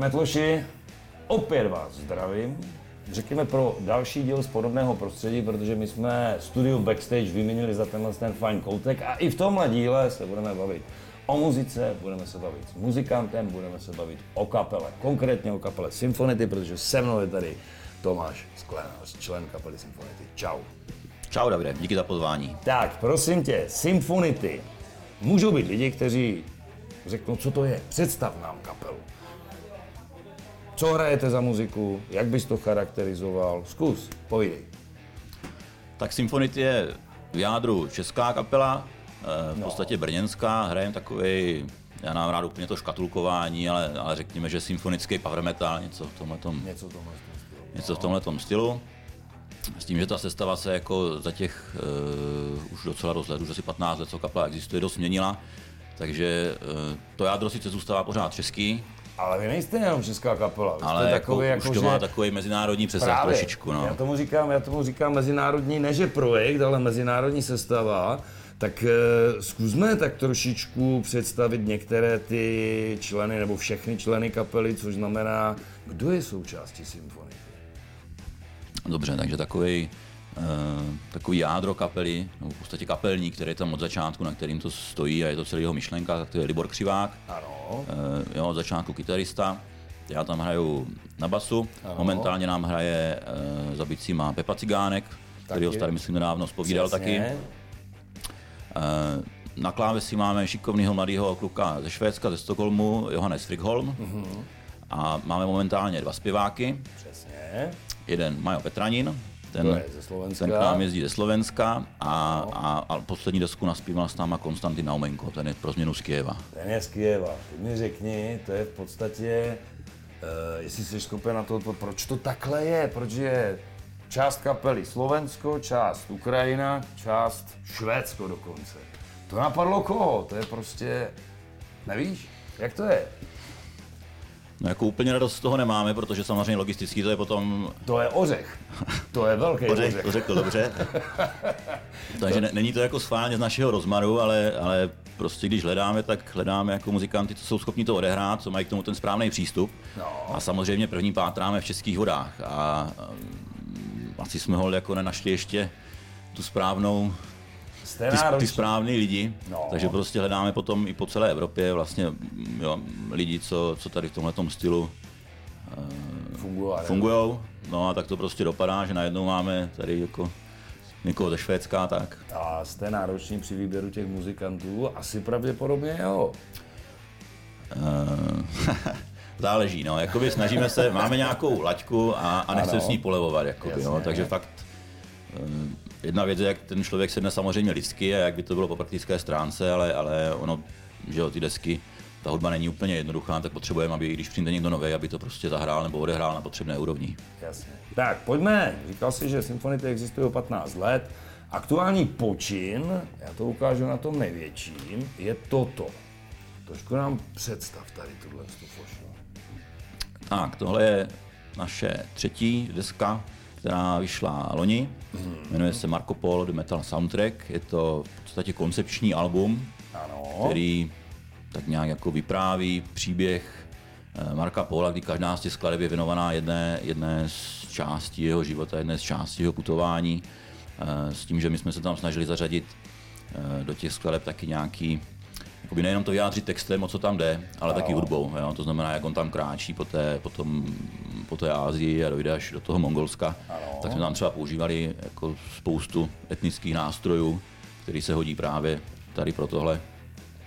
Metloši, opět vás zdravím. Řekněme pro další díl z podobného prostředí, protože my jsme studio Backstage vyměnili za tenhle ten fajn koutek a i v tomhle díle se budeme bavit o muzice, budeme se bavit s muzikantem, budeme se bavit o kapele, konkrétně o kapele Symfonity, protože se mnou je tady Tomáš Sklenář, člen kapely Symfonity. Čau. Čau Davide, díky za pozvání. Tak, prosím tě, Symfonity. Můžou být lidi, kteří řeknou, co to je, představ nám kapelu. Co hrajete za muziku, jak bys to charakterizoval, zkus, povídej. Tak Symfonity je v jádru česká kapela, eh, v No. podstatě brněnská, hrajeme takový, já nám rád úplně to škatulkování, ale, ale řekněme, že symfonický power metal, něco v tomhle Něco tohle stylu. něco v tomhletom stylu. S tím, že ta sestava se jako za těch uh, už docela dost let, už asi 15 let, co kapela existuje, dost změnila. Takže uh, to jádro sice zůstává pořád český, Ale vy nejste jenom česká kapela, vy ale jste jako, takový, už jako, to že... má takový mezinárodní přesah Právě. trošičku. No. Já tomu říkám, já tomu říkám mezinárodní, ne že projekt, ale mezinárodní sestava. Tak e, zkusme tak trošičku představit některé ty členy nebo všechny členy kapely, což znamená, kdo je součástí symfoniky. Dobře, takže takový, takový jádro kapely, nebo v podstatě kapelník, který je tam od začátku, na kterým to stojí a je to celý jeho myšlenka, tak to je Libor Křivák, Ano, uh, jo, od začátku kytarista. Já tam hraju na basu, ano. momentálně nám hraje uh, za bicíma Pepa Cigánek, který ho Taky. tady myslím nedávno spovídal taky. Přesně. Uh, na klávesi máme šikovného mladého kluka ze Švédska, ze Stockholmu, Johannes Frigholm. Uh-huh. A máme momentálně dva zpěváky, Přesně. jeden Majo Petranin, ten, ten k nám jezdí ze Slovenska a, a, a poslední desku naspíval s náma Konstantin Naumenko, ten je pro změnu z Kieva. Ten je z Kyjeva. Ty mi řekni, to je v podstatě, uh, jestli jsi schopen na to proč to takhle je, proč je část kapely Slovensko, část Ukrajina, část Švédsko dokonce. To napadlo koho? To je prostě, nevíš, jak to je? No jako úplně radost z toho nemáme, protože samozřejmě logisticky to je potom, To je ořech. To je velký ořech, ořech. to řekl dobře, takže ne, není to jako schválně z našeho rozmaru, ale, ale prostě když hledáme, tak hledáme jako muzikanty, co jsou schopni to odehrát, co mají k tomu ten správný přístup. No. A samozřejmě první pátráme v českých vodách a um, asi jsme ho jako nenašli ještě tu správnou ty, ty správný lidi, No. no. takže prostě hledáme potom i po celé Evropě vlastně jo, lidi, co, co tady v tomhle stylu Funguje. fungují. No a tak to prostě dopadá, že najednou máme tady jako někoho ze Švédska, tak A jste nároční při výběru těch muzikantů? Asi pravděpodobně jo. uh, záleží, no, jakoby snažíme se, máme nějakou laťku a, a nechceme s ní polevovat, jakoby, no, Jasně. takže fakt eh, jedna věc je, jak ten člověk sedne samozřejmě lidsky a jak by to bylo po praktické stránce, ale, ale ono, že jo, ty desky, ta hudba není úplně jednoduchá, tak potřebujeme, aby když přijde někdo nový, aby to prostě zahrál nebo odehrál na potřebné úrovni. Jasně. Tak, pojďme. Říkal jsi, že Symfonity existují 15 let. Aktuální počin, já to ukážu na tom největším, je toto. Trošku nám představ tady tuhle tu. Tak, tohle je naše třetí deska, která vyšla loni. Jmenuje se Marco Polo The Metal Soundtrack. Je to v podstatě koncepční album, Ano. který tak nějak jako vypráví příběh eh, Marka Pola, kdy každá z těch skladeb je věnovaná jedné, jedné z částí jeho života, jedné z částí jeho putování, eh, s tím, že my jsme se tam snažili zařadit eh, do těch skladeb taky nějaký, jakoby nejenom to vyjádřit textem, o co tam jde, ale taky hudbou. Jo? To znamená, jak on tam kráčí po té, po tom, po té Ázii a dojde až do toho Mongolska, tak jsme tam třeba používali jako spoustu etnických nástrojů, který se hodí právě tady pro tohle.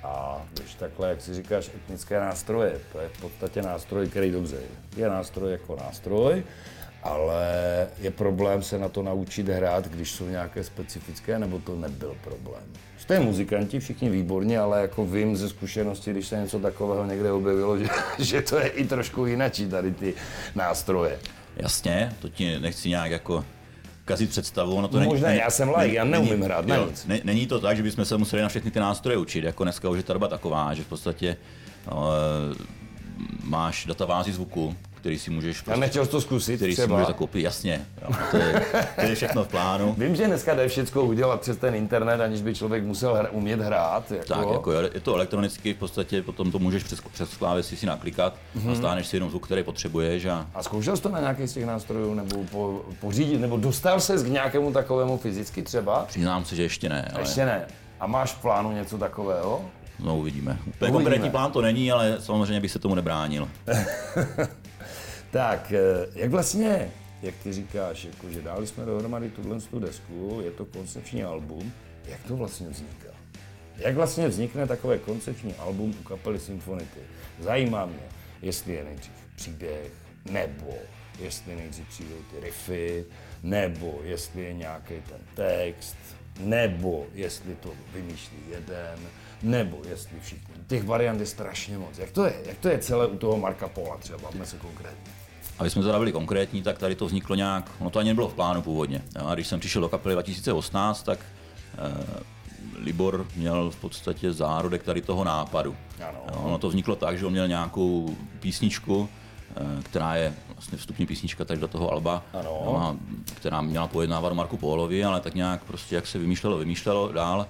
A když takhle, jak si říkáš, etnické nástroje, to je v podstatě nástroj, který dobře je. Je nástroj jako nástroj, ale je problém se na to naučit hrát, když jsou nějaké specifické, nebo to nebyl problém. Jste muzikanti, všichni výborně, ale jako vím ze zkušenosti, když se něco takového někde objevilo, že, že to je i trošku jinačí tady ty nástroje. Jasně, to ti nechci nějak jako kazit představu. No to není, Možná, není, já jsem laik, já neumím hrát na jo, nic. Ne, není to tak, že bychom se museli na všechny ty nástroje učit, jako dneska už je ta doba taková, že v podstatě no, eh, máš databázi zvuku, který si můžeš... A nechtěl to zkusit který si třeba? můžeš zakoupit, jasně. Jo, to, je, to je všechno v plánu. Vím, že dneska jde všechno udělat přes ten internet, aniž by člověk musel hra, umět hrát. Jako. Tak, jako je je to elektronicky, v podstatě potom to můžeš přes, přes klávesy si naklikat Mhm. a stáhneš si jenom zvuk, který potřebuješ a A zkoušel jsi to na nějaký z těch nástrojů, nebo po, pořídit, nebo dostal ses k nějakému takovému fyzicky třeba? přiznám se, že ještě ne, ale Ještě ne. A máš v plánu něco takového? no uvidíme. Úplně Uvidíme. konkrétní plán to není, ale samozřejmě bych se tomu nebránil. Tak, eh, jak vlastně, jak ty říkáš, jako, že dali jsme dohromady tuhle tu desku, je to koncepční album, jak to vlastně vzniká? Jak vlastně vznikne takové koncepční album u kapely Symfonity? Zajímá mě, jestli je nejdřív příběh, nebo jestli nejdřív přijdou ty riffy, nebo jestli je nějaký ten text, nebo jestli to vymýšlí jeden, nebo jestli všichni. Těch variant je strašně moc. Jak to je? Jak to je celé u toho Marka Pola třeba? Bavme se konkrétně. Aby jsme teda byli konkrétní, tak tady to vzniklo nějak, no to ani nebylo v plánu původně. A když jsem přišel do kapely 2018, tak eh, Libor měl v podstatě zárodek tady toho nápadu. Ano. Ono to vzniklo tak, že on měl nějakou písničku, eh, která je vlastně vstupní písnička tady do toho alba, Ano. která měla pojednávat Marku Pólovi, ale tak nějak prostě jak se vymýšlelo, vymýšlelo dál,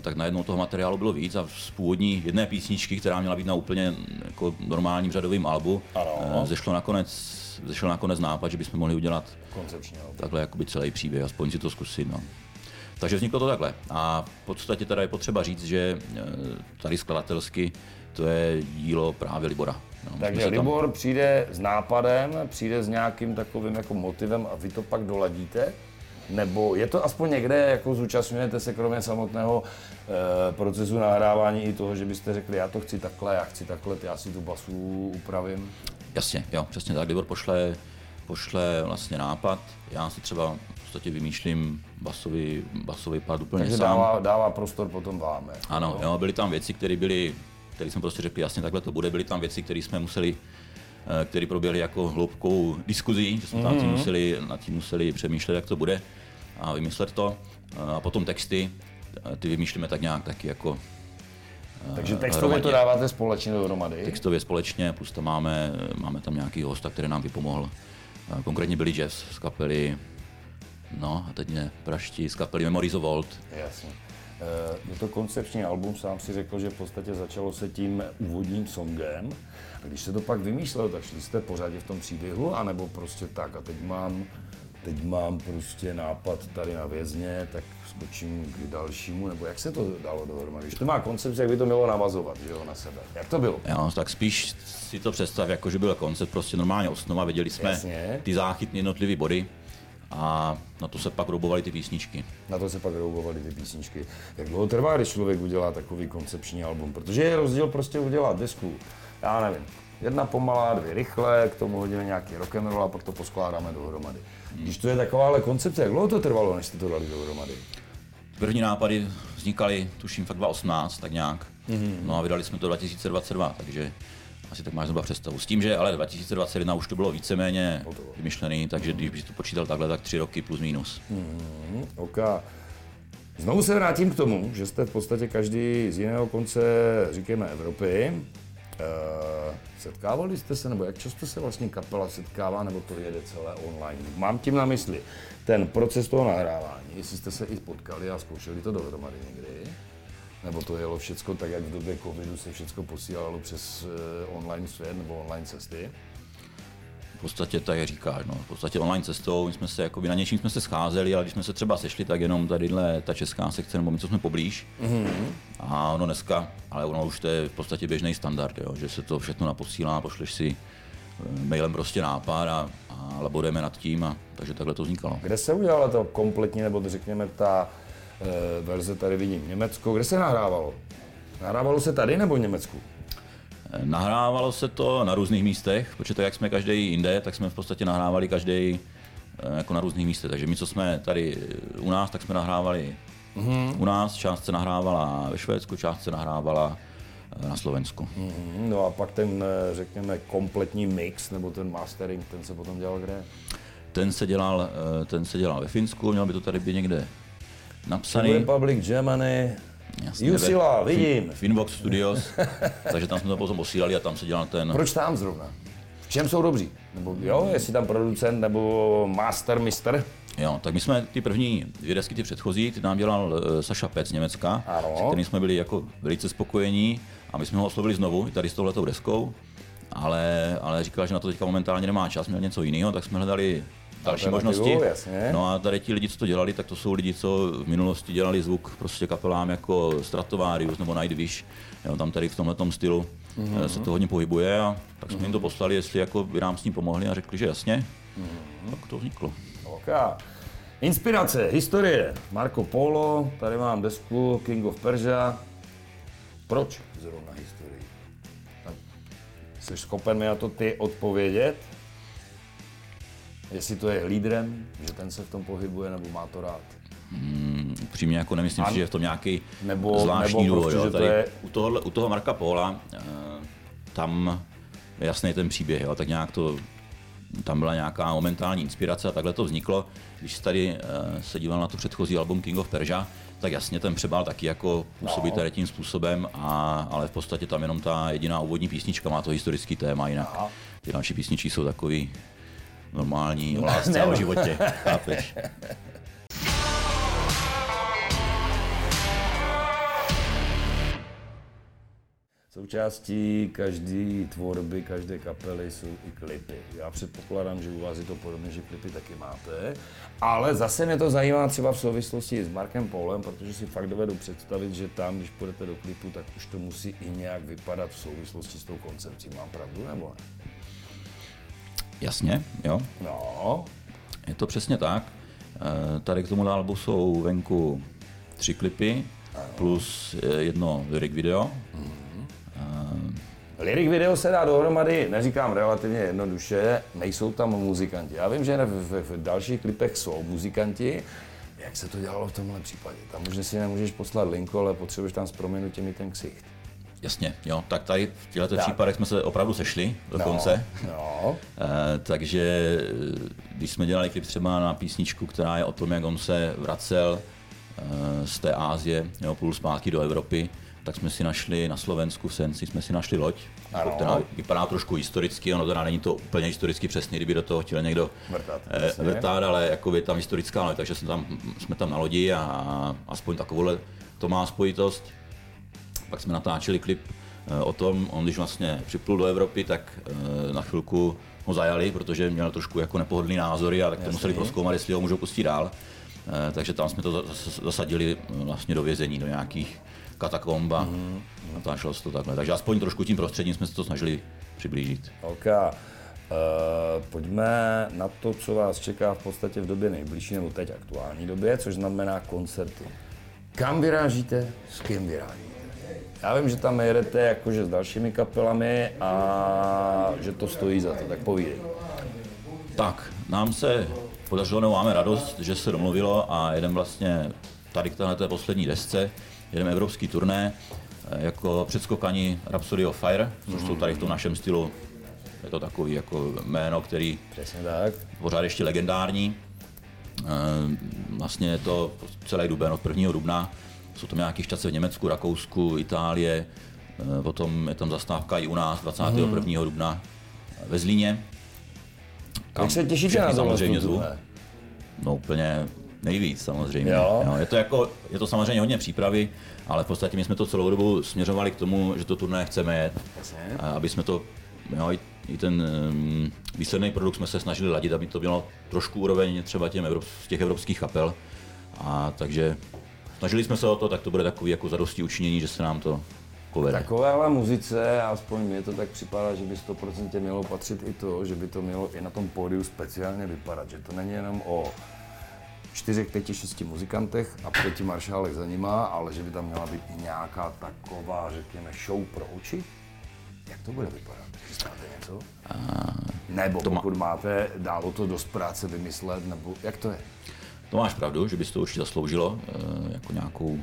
tak najednou toho materiálu bylo víc a z původní jedné písničky, která měla být na úplně jako normálním řadovým albu, Ano. eh, zešlo nakonec, zešel nakonec nápad, že bychom mohli udělat takhle jakoby celý příběh, aspoň si to zkusit. No. Takže vzniklo to takhle. A v podstatě teda je potřeba říct, že eh, tady skladatelsky to je dílo právě Libora. No, Takže tam- Libor přijde s nápadem, přijde s nějakým takovým jako motivem a vy to pak doladíte? Nebo je to aspoň někde, jako zúčastňujete se kromě samotného e, procesu nahrávání i toho, že byste řekli, já to chci takhle, já chci takhle, já si tu basu upravím? Jasně, jo, přesně tak. Libor pošle, pošle vlastně nápad, já si třeba v podstatě vymýšlím basový, basový pad úplně Takže sám. dává, dává prostor potom vám. jako. Ano, jo, byly tam věci, které byly, které jsme prostě řekli, jasně takhle to bude, byly tam věci, které jsme museli eh, které proběhly jako hloubkou diskuzí, že jsme tam nad tím museli, nad tím museli přemýšlet, jak to bude a vymyslet to. Eh, A potom texty, eh, ty vymýšlíme tak nějak taky jako Takže textově to hromadě. dáváte společně dohromady? textově společně, plus tam máme, máme tam nějaký hosta, který nám vypomohl. Konkrétně byli Jazz z kapely, no a teď mě praští, z kapely Memories of Old. Jasně. Eh, Je to koncepční album, sám si řekl, že v podstatě začalo se tím úvodním songem. A když se to pak vymýšlelo, tak šli jste pořádě v tom příběhu, anebo prostě tak a teď mám, teď mám prostě nápad tady na vězně, tak skočím k dalšímu, nebo jak se to dalo dohromady? Když to má koncepci, jak by to mělo navazovat, že jo, na sebe. Jak to bylo? Jo, tak spíš si to představ, jako že byl koncept prostě normálně osnova, věděli jsme Jasně. ty záchytné jednotlivé body a na to se pak roubovaly ty písničky. Na to se pak roubovaly ty písničky. Jak dlouho trvá, když člověk udělá takový koncepční album? Protože je rozdíl prostě udělat desku, já nevím, jedna pomalá, dvě rychle, k tomu hodíme nějaký rock and roll a pak to poskládáme dohromady. Když to je takováhle koncepce, jak dlouho to trvalo, než jste to dali dohromady? První nápady vznikaly, tuším, fakt 2018, tak nějak. Mm-hmm. No a vydali jsme to 2022, takže asi tak máš zhruba představu. S tím, že ale 2021 už to bylo víceméně vymyšlený, takže když bych to počítal takhle, tak tři roky plus minus. Hmm, OK. Znovu se vrátím k tomu, že jste v podstatě každý z jiného konce, říkáme, Evropy. Uh, setkávali jste se, nebo jak často se vlastně kapela setkává, nebo to jede celé online? Mám tím na mysli ten proces toho nahrávání, jestli jste se i potkali a zkoušeli to dohromady někdy, nebo to jelo všecko tak, jak v době covidu se všecko posílalo přes uh, online svět nebo online cesty. V podstatě tak, jak říkáš, no. v podstatě online cestou, my jsme se jakoby, na něčím jsme se scházeli, ale když jsme se třeba sešli, tak jenom tadyhle ta česká sekce, nebo my, co jsme poblíž. Mm-hmm. A ono dneska, ale ono už to je v podstatě běžný standard, jo, že se to všechno naposílá, pošleš si eh, mailem prostě nápad a, a laborujeme nad tím, a, takže takhle to vznikalo. Kde se udělala to kompletní, nebo řekněme ta verze, tady vidím Německo, kde se nahrávalo? Nahrávalo se tady nebo v Německu? Eh, Nahrávalo se to na různých místech, protože tak jak jsme každý jinde, tak jsme v podstatě nahrávali každý jako na různých místech. Takže my, co jsme tady eh, u nás, tak jsme nahrávali mm-hmm. u nás, část se nahrávala ve Švédsku, část se nahrávala eh, na Slovensku. Mm, No a pak ten, řekněme, kompletní mix, nebo ten mastering, ten se potom dělal kde? Ten se dělal, eh, ten se dělal ve Finsku, měl by to tady být někde napsaný. Republic, Germany, Jasně, Jusila, ve- vidím. Finvox Studios, takže tam jsme to potom posílali a tam se dělal ten... Proč tam zrovna? V čem jsou dobří? Nebo jo, jestli tam producent nebo master, mister? Jo, tak my jsme ty první dvě desky, ty předchozí, ty nám dělal uh, Saša Pec z Německa, Ano. s kterým jsme byli jako velice spokojení a my jsme ho oslovili znovu, tady s touhletou deskou, ale, ale říkal, že na to teďka momentálně nemá čas, měl něco jiného, tak jsme hledali další možnosti. jasně. No a tady ti lidi, co to dělali, tak to jsou lidi, co v minulosti dělali zvuk prostě kapelám jako Stratovarius nebo Nightwish. Jo, tam tady v tomhle stylu mm-hmm. se to hodně pohybuje a tak jsme mm-hmm. jim to poslali, jestli jako by nám s tím pomohli a řekli, že jasně. Mm-hmm. Tak to vzniklo. OK. Inspirace, historie. Marco Polo, tady mám desku King of Persia. Proč zrovna historii? Jsi schopen mi na to ty odpovědět? Jestli to je lídrem, že ten se v tom pohybuje, nebo má to rád? Mm, upřímně jako nemyslím si, že je v tom nějaký Nebo- zvláštní nebo důvod. prostě, jo. že to Tady je- u, tohohle, u toho Marka Póla, eh, tam je jasný ten příběh, jo. tak nějak to, tam byla nějaká momentální inspirace a takhle to vzniklo. Když jsi tady eh, se díval na to předchozí album King of Persia, tak jasně ten přebal taky jako působí No. tady tím způsobem, a, ale v podstatě tam jenom ta jediná úvodní písnička má to historický téma, jinak ty další písničky jsou takový normální o lásce a o no. životě, chápeš? Součástí každé tvorby, každé kapely jsou i klipy. Já předpokládám, že u vás je to podobně, že klipy taky máte. Ale zase mě to zajímá třeba v souvislosti s Markem Polem, protože si fakt dovedu představit, že tam, když půjdete do klipu, tak už to musí i nějak vypadat v souvislosti s tou koncepcí. Mám pravdu nebo ne? Jasně, jo. No, Je to přesně tak. Eh, Tady k tomu albu jsou venku tři klipy plus eh, jedno lyric video. Lyric video se dá dohromady, neříkám relativně jednoduše, nejsou tam muzikanti. Já vím, že v, v, v dalších klipech jsou muzikanti. Jak se to dělalo v tomhle případě? Tam možná si nemůžeš poslat linku, ale potřebuješ tam s proměnutím i ten ksicht. Jasně, jo. Tak tady v těchto Tak. případech jsme se opravdu sešli dokonce. No, Eh, takže eh, když jsme dělali klip třeba na písničku, která je o tom, jak on se vracel eh, z té Ázie, jo, půl zpátky do Evropy, tak jsme si našli na Slovensku v Senci jsme si našli loď, Ano. která vypadá trošku historicky, ono teda není to úplně historicky přesně, kdyby do toho chtěl někdo Vrtat, eh, vrtát, ale jako je tam historická loď, takže jsme tam, jsme tam na lodi a aspoň takovouhle to má spojitost. Pak jsme natáčeli klip eh, o tom, on když vlastně připlul do Evropy, tak eh, na chvilku ho zajali, protože měl trošku jako nepohodlný názory a tak to Jasný. museli proskoumat, jestli ho můžou pustit dál. Takže tam jsme to zas- zasadili vlastně do vězení, do nějakých katakomb a Mhm. natáčelo se to takhle. Takže aspoň trošku tím prostředím jsme se to snažili přiblížit. OK. Uh, pojďme na to, co vás čeká v podstatě v době nejbližší, nebo teď aktuální době, což znamená koncerty. Kam vyrážíte, s kým vyrážíte? Já vím, že tam jedete jakože s dalšími kapelami a že to stojí za to, tak povídej. Tak, nám se podařilo, nebo máme radost, že se domluvilo a jedem vlastně tady k téhle poslední desce, jedem evropský turné eh, jako předskokani Rhapsody of Fire, což jsou tady v tom našem stylu, je to takový jako jméno, který Přesně tak. pořád ještě legendární. Eh, Vlastně je to celý duben od 1. dubna. Jsou to nějaké štace v Německu, Rakousku, Itálie, eh, potom je tam zastávka i u nás 21. dubna ve Zlíně. Jak se těšíte na samozřejmě zvu. No úplně nejvíc samozřejmě. Jo. je, to jako, je to samozřejmě hodně přípravy, ale v podstatě my jsme to celou dobu směřovali k tomu, že to turné chceme jet, a aby jsme to, jo, i, ten um, výsledný produkt jsme se snažili ladit, aby to bylo trošku úroveň třeba těm Evrop, těch evropských kapel. A takže snažili jsme se o to, tak to bude takový jako zadosti učinění, že se nám to povede. Takovéhle muzice, aspoň mně to tak připadá, že by 100% mělo patřit i to, že by to mělo i na tom pódiu speciálně vypadat, že to není jenom o čtyřech, pěti, šesti muzikantech a pěti maršálech za nima, ale že by tam měla být i nějaká taková, řekněme, show pro oči. Jak to bude vypadat? Chystáte něco? Nebo to má- pokud máte, dálo to dost práce vymyslet, nebo jak to je? To máš pravdu, že by to určitě zasloužilo, eh, jako nějakou,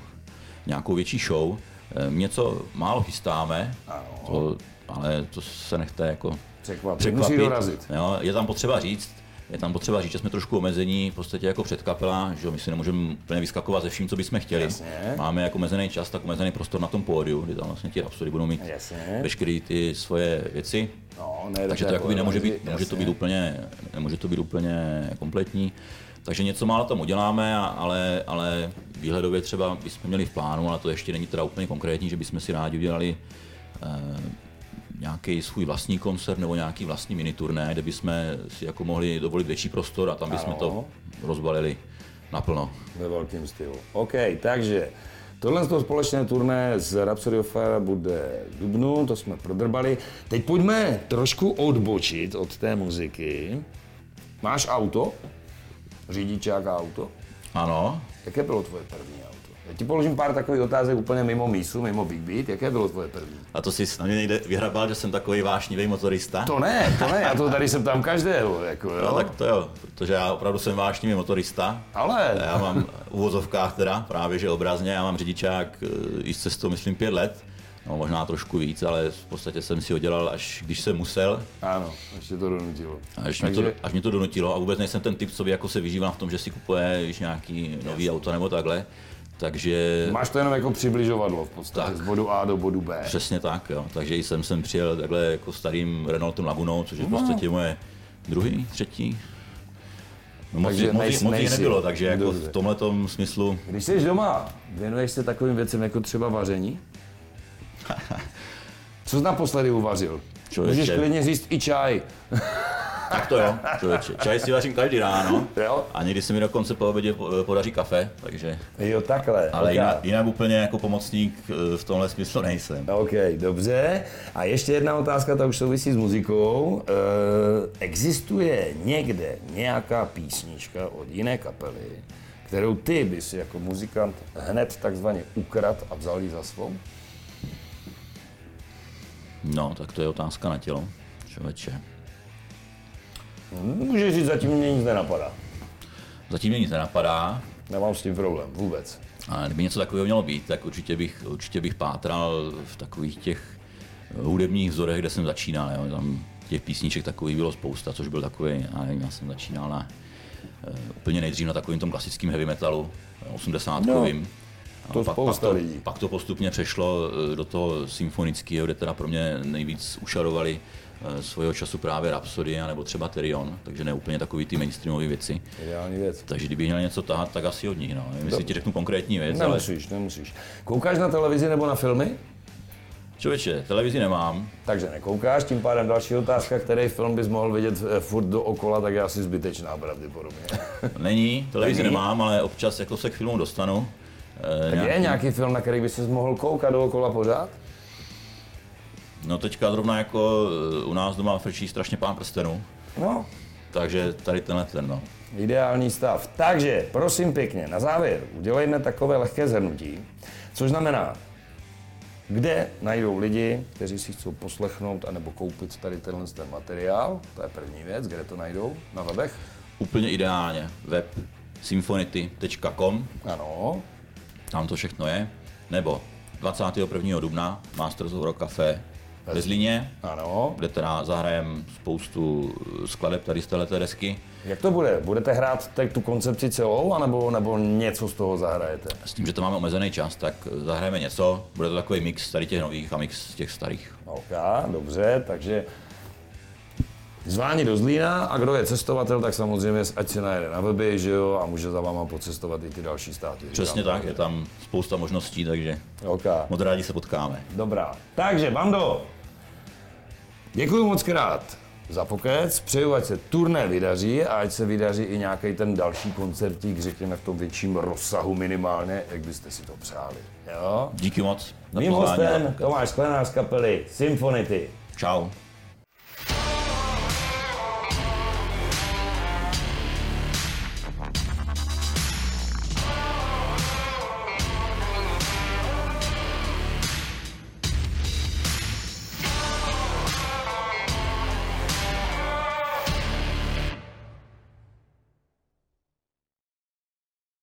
nějakou větší show. Eh, Něco málo chystáme, Ano. to, ale to se nechte jako Překvapit. překvapit. Musí dorazit. Jo, je tam potřeba říct, je tam potřeba říct, že jsme trošku omezení v podstatě jako předkapela, že my si nemůžeme úplně vyskakovat ze vším, co bychom chtěli. Jasně. Máme jako omezený čas, tak omezený prostor na tom pódiu, kdy tam vlastně ti rapsody budou mít Jasně. veškeré ty svoje věci. No, ne, Takže to jakoby nemůže být, nemůže to být úplně, nemůže to být úplně kompletní. Takže něco málo tam uděláme, ale, ale výhledově třeba bychom měli v plánu, ale to ještě není teda úplně konkrétní, že bychom si rádi udělali eh, nějaký svůj vlastní koncert nebo nějaký vlastní miniturné, kde bychom si jako mohli dovolit větší prostor a tam bychom Ano. to rozbalili naplno. Ve velkém stylu. OK, takže tohle to společné turné z Rhapsody of Fire bude v Dubnu, to jsme prodrbali. Teď pojďme trošku odbočit od té muziky. Máš auto? Řidičák a auto? Ano, Jaké bylo tvoje první auto? Já ti položím pár takových otázek úplně mimo mísu, mimo Big Beat. Jaké bylo tvoje první? a to si na mě nejde vyhrabal, že jsem takový vášnivý motorista. To ne, to ne, já to tady se ptám každého, jako jo. No, tak to jo, protože já opravdu jsem vášnivý motorista. Ale, Já mám v uvozovkách teda, právě že obrazně, já mám řidičák eh, i s cestou, myslím, pět let. No, možná trošku víc, ale v podstatě jsem si ho dělal, až když jsem musel. ano, ještě to donutilo. Až, mě to, až mě to donutilo a vůbec nejsem ten typ, co by jako se vyžívám v tom, že si kupuje víš, nějaký nový auto nebo takhle. Takže Máš to jenom jako přibližovadlo v podstatě, Tak. z bodu A do bodu B. přesně tak, jo. Takže jsem sem přijel takhle jako starým Renaultem Lagunou, což je v podstatě moje druhý, třetí. No moc, Takže moc, nejsi- moc nejsi. nebylo, takže jako Dobře. v tomhle smyslu Když jsi doma, věnuješ se takovým věcem jako třeba vaření? Co jsi naposledy uvařil? Člověče. Můžeš klidně říct i čaj. Tak to jo, člověče. Čaj si vařím každý ráno. Jo? A někdy se mi dokonce po obědě po- podaří kafe, takže... Jo, takhle. Ale ok. jinak, jinak úplně jako pomocník eh, v tomhle smyslu nejsem. OK, dobře. A ještě jedna otázka, ta už souvisí s muzikou. E, existuje někde nějaká písnička od jiné kapely, kterou ty bys jako muzikant hned takzvaně ukrad a vzal ji za svou? No, tak to je otázka na tělo, člověče. Můžeš říct, zatím mě nic nenapadá. Zatím mě nic nenapadá, Nemám s tím problém, vůbec. ale kdyby něco takového mělo být, tak určitě bych, určitě bych pátral v takových těch eh, hudebních vzorech, kde jsem začínal. Jo. Tam těch písniček takových bylo spousta, což byl takový, já nevím, já jsem začínal na, eh, úplně nejdřív na takovým tom klasickém heavy metalu, 80-kovým. No, to pak, pak, to, lidí. pak to postupně přešlo eh, do toho symfonického, kde teda pro mě nejvíc ušarovali eh, svého času právě Rhapsody nebo třeba Terion, takže ne úplně takový ty mainstreamové věci. Ideální věc. Takže kdyby měl něco tahat, tak asi od nich. No. Nevím, jestli ti řeknu konkrétní věc, ale Nemusíš, nemusíš. Koukáš na televizi nebo na filmy? člověče, televizi nemám. Takže nekoukáš, tím pádem další otázka, který film bys mohl vidět eh, furt dookola, tak je asi zbytečná pravděpodobně. Není, televizi Není? nemám, ale občas jako se k filmu dostanu. Eh, Tak je nějaký film, na který bys se mohl koukat dookola pořád? No teďka zrovna jako eh, u nás doma frčí strašně pán prstenů, No, takže tady tenhle ten, no. ideální stav. Takže, prosím pěkně, na závěr udělejme takové lehké zhrnutí, což znamená, kde najdou lidi, kteří si chcou poslechnout anebo koupit tady tenhle ten materiál, to je první věc, kde to najdou, na webech. Úplně ideálně, web symfonity.com, Ano, tam to všechno je, nebo 21. dubna Masters of Rock Café ve Zlíně, ano. kde teda zahrajem spoustu skladeb tady z této desky. Jak to bude? Budete hrát teď tu koncepci celou, anebo, nebo něco z toho zahrajete? S tím, že to máme omezený čas, tak zahrajeme něco, bude to takový mix tady těch nových a mix těch starých. OK, dobře, takže zváni do Zlína a kdo je cestovatel, tak samozřejmě ať si najede na weby, že jo, a může za váma pocestovat i ty další státy. Přesně tak, je tam spousta možností, takže OK, moc rádi se potkáme. dobrá. Takže, bando, děkuji moc krát za pokec, přeju, ať se turné vydaří a ať se vydaří i nějaký ten další koncertík, řekněme v tom větším rozsahu minimálně, jak byste si to přáli. Jo? Díky moc hostem Tomáš Sklenář z kapely Symfonity. Čau.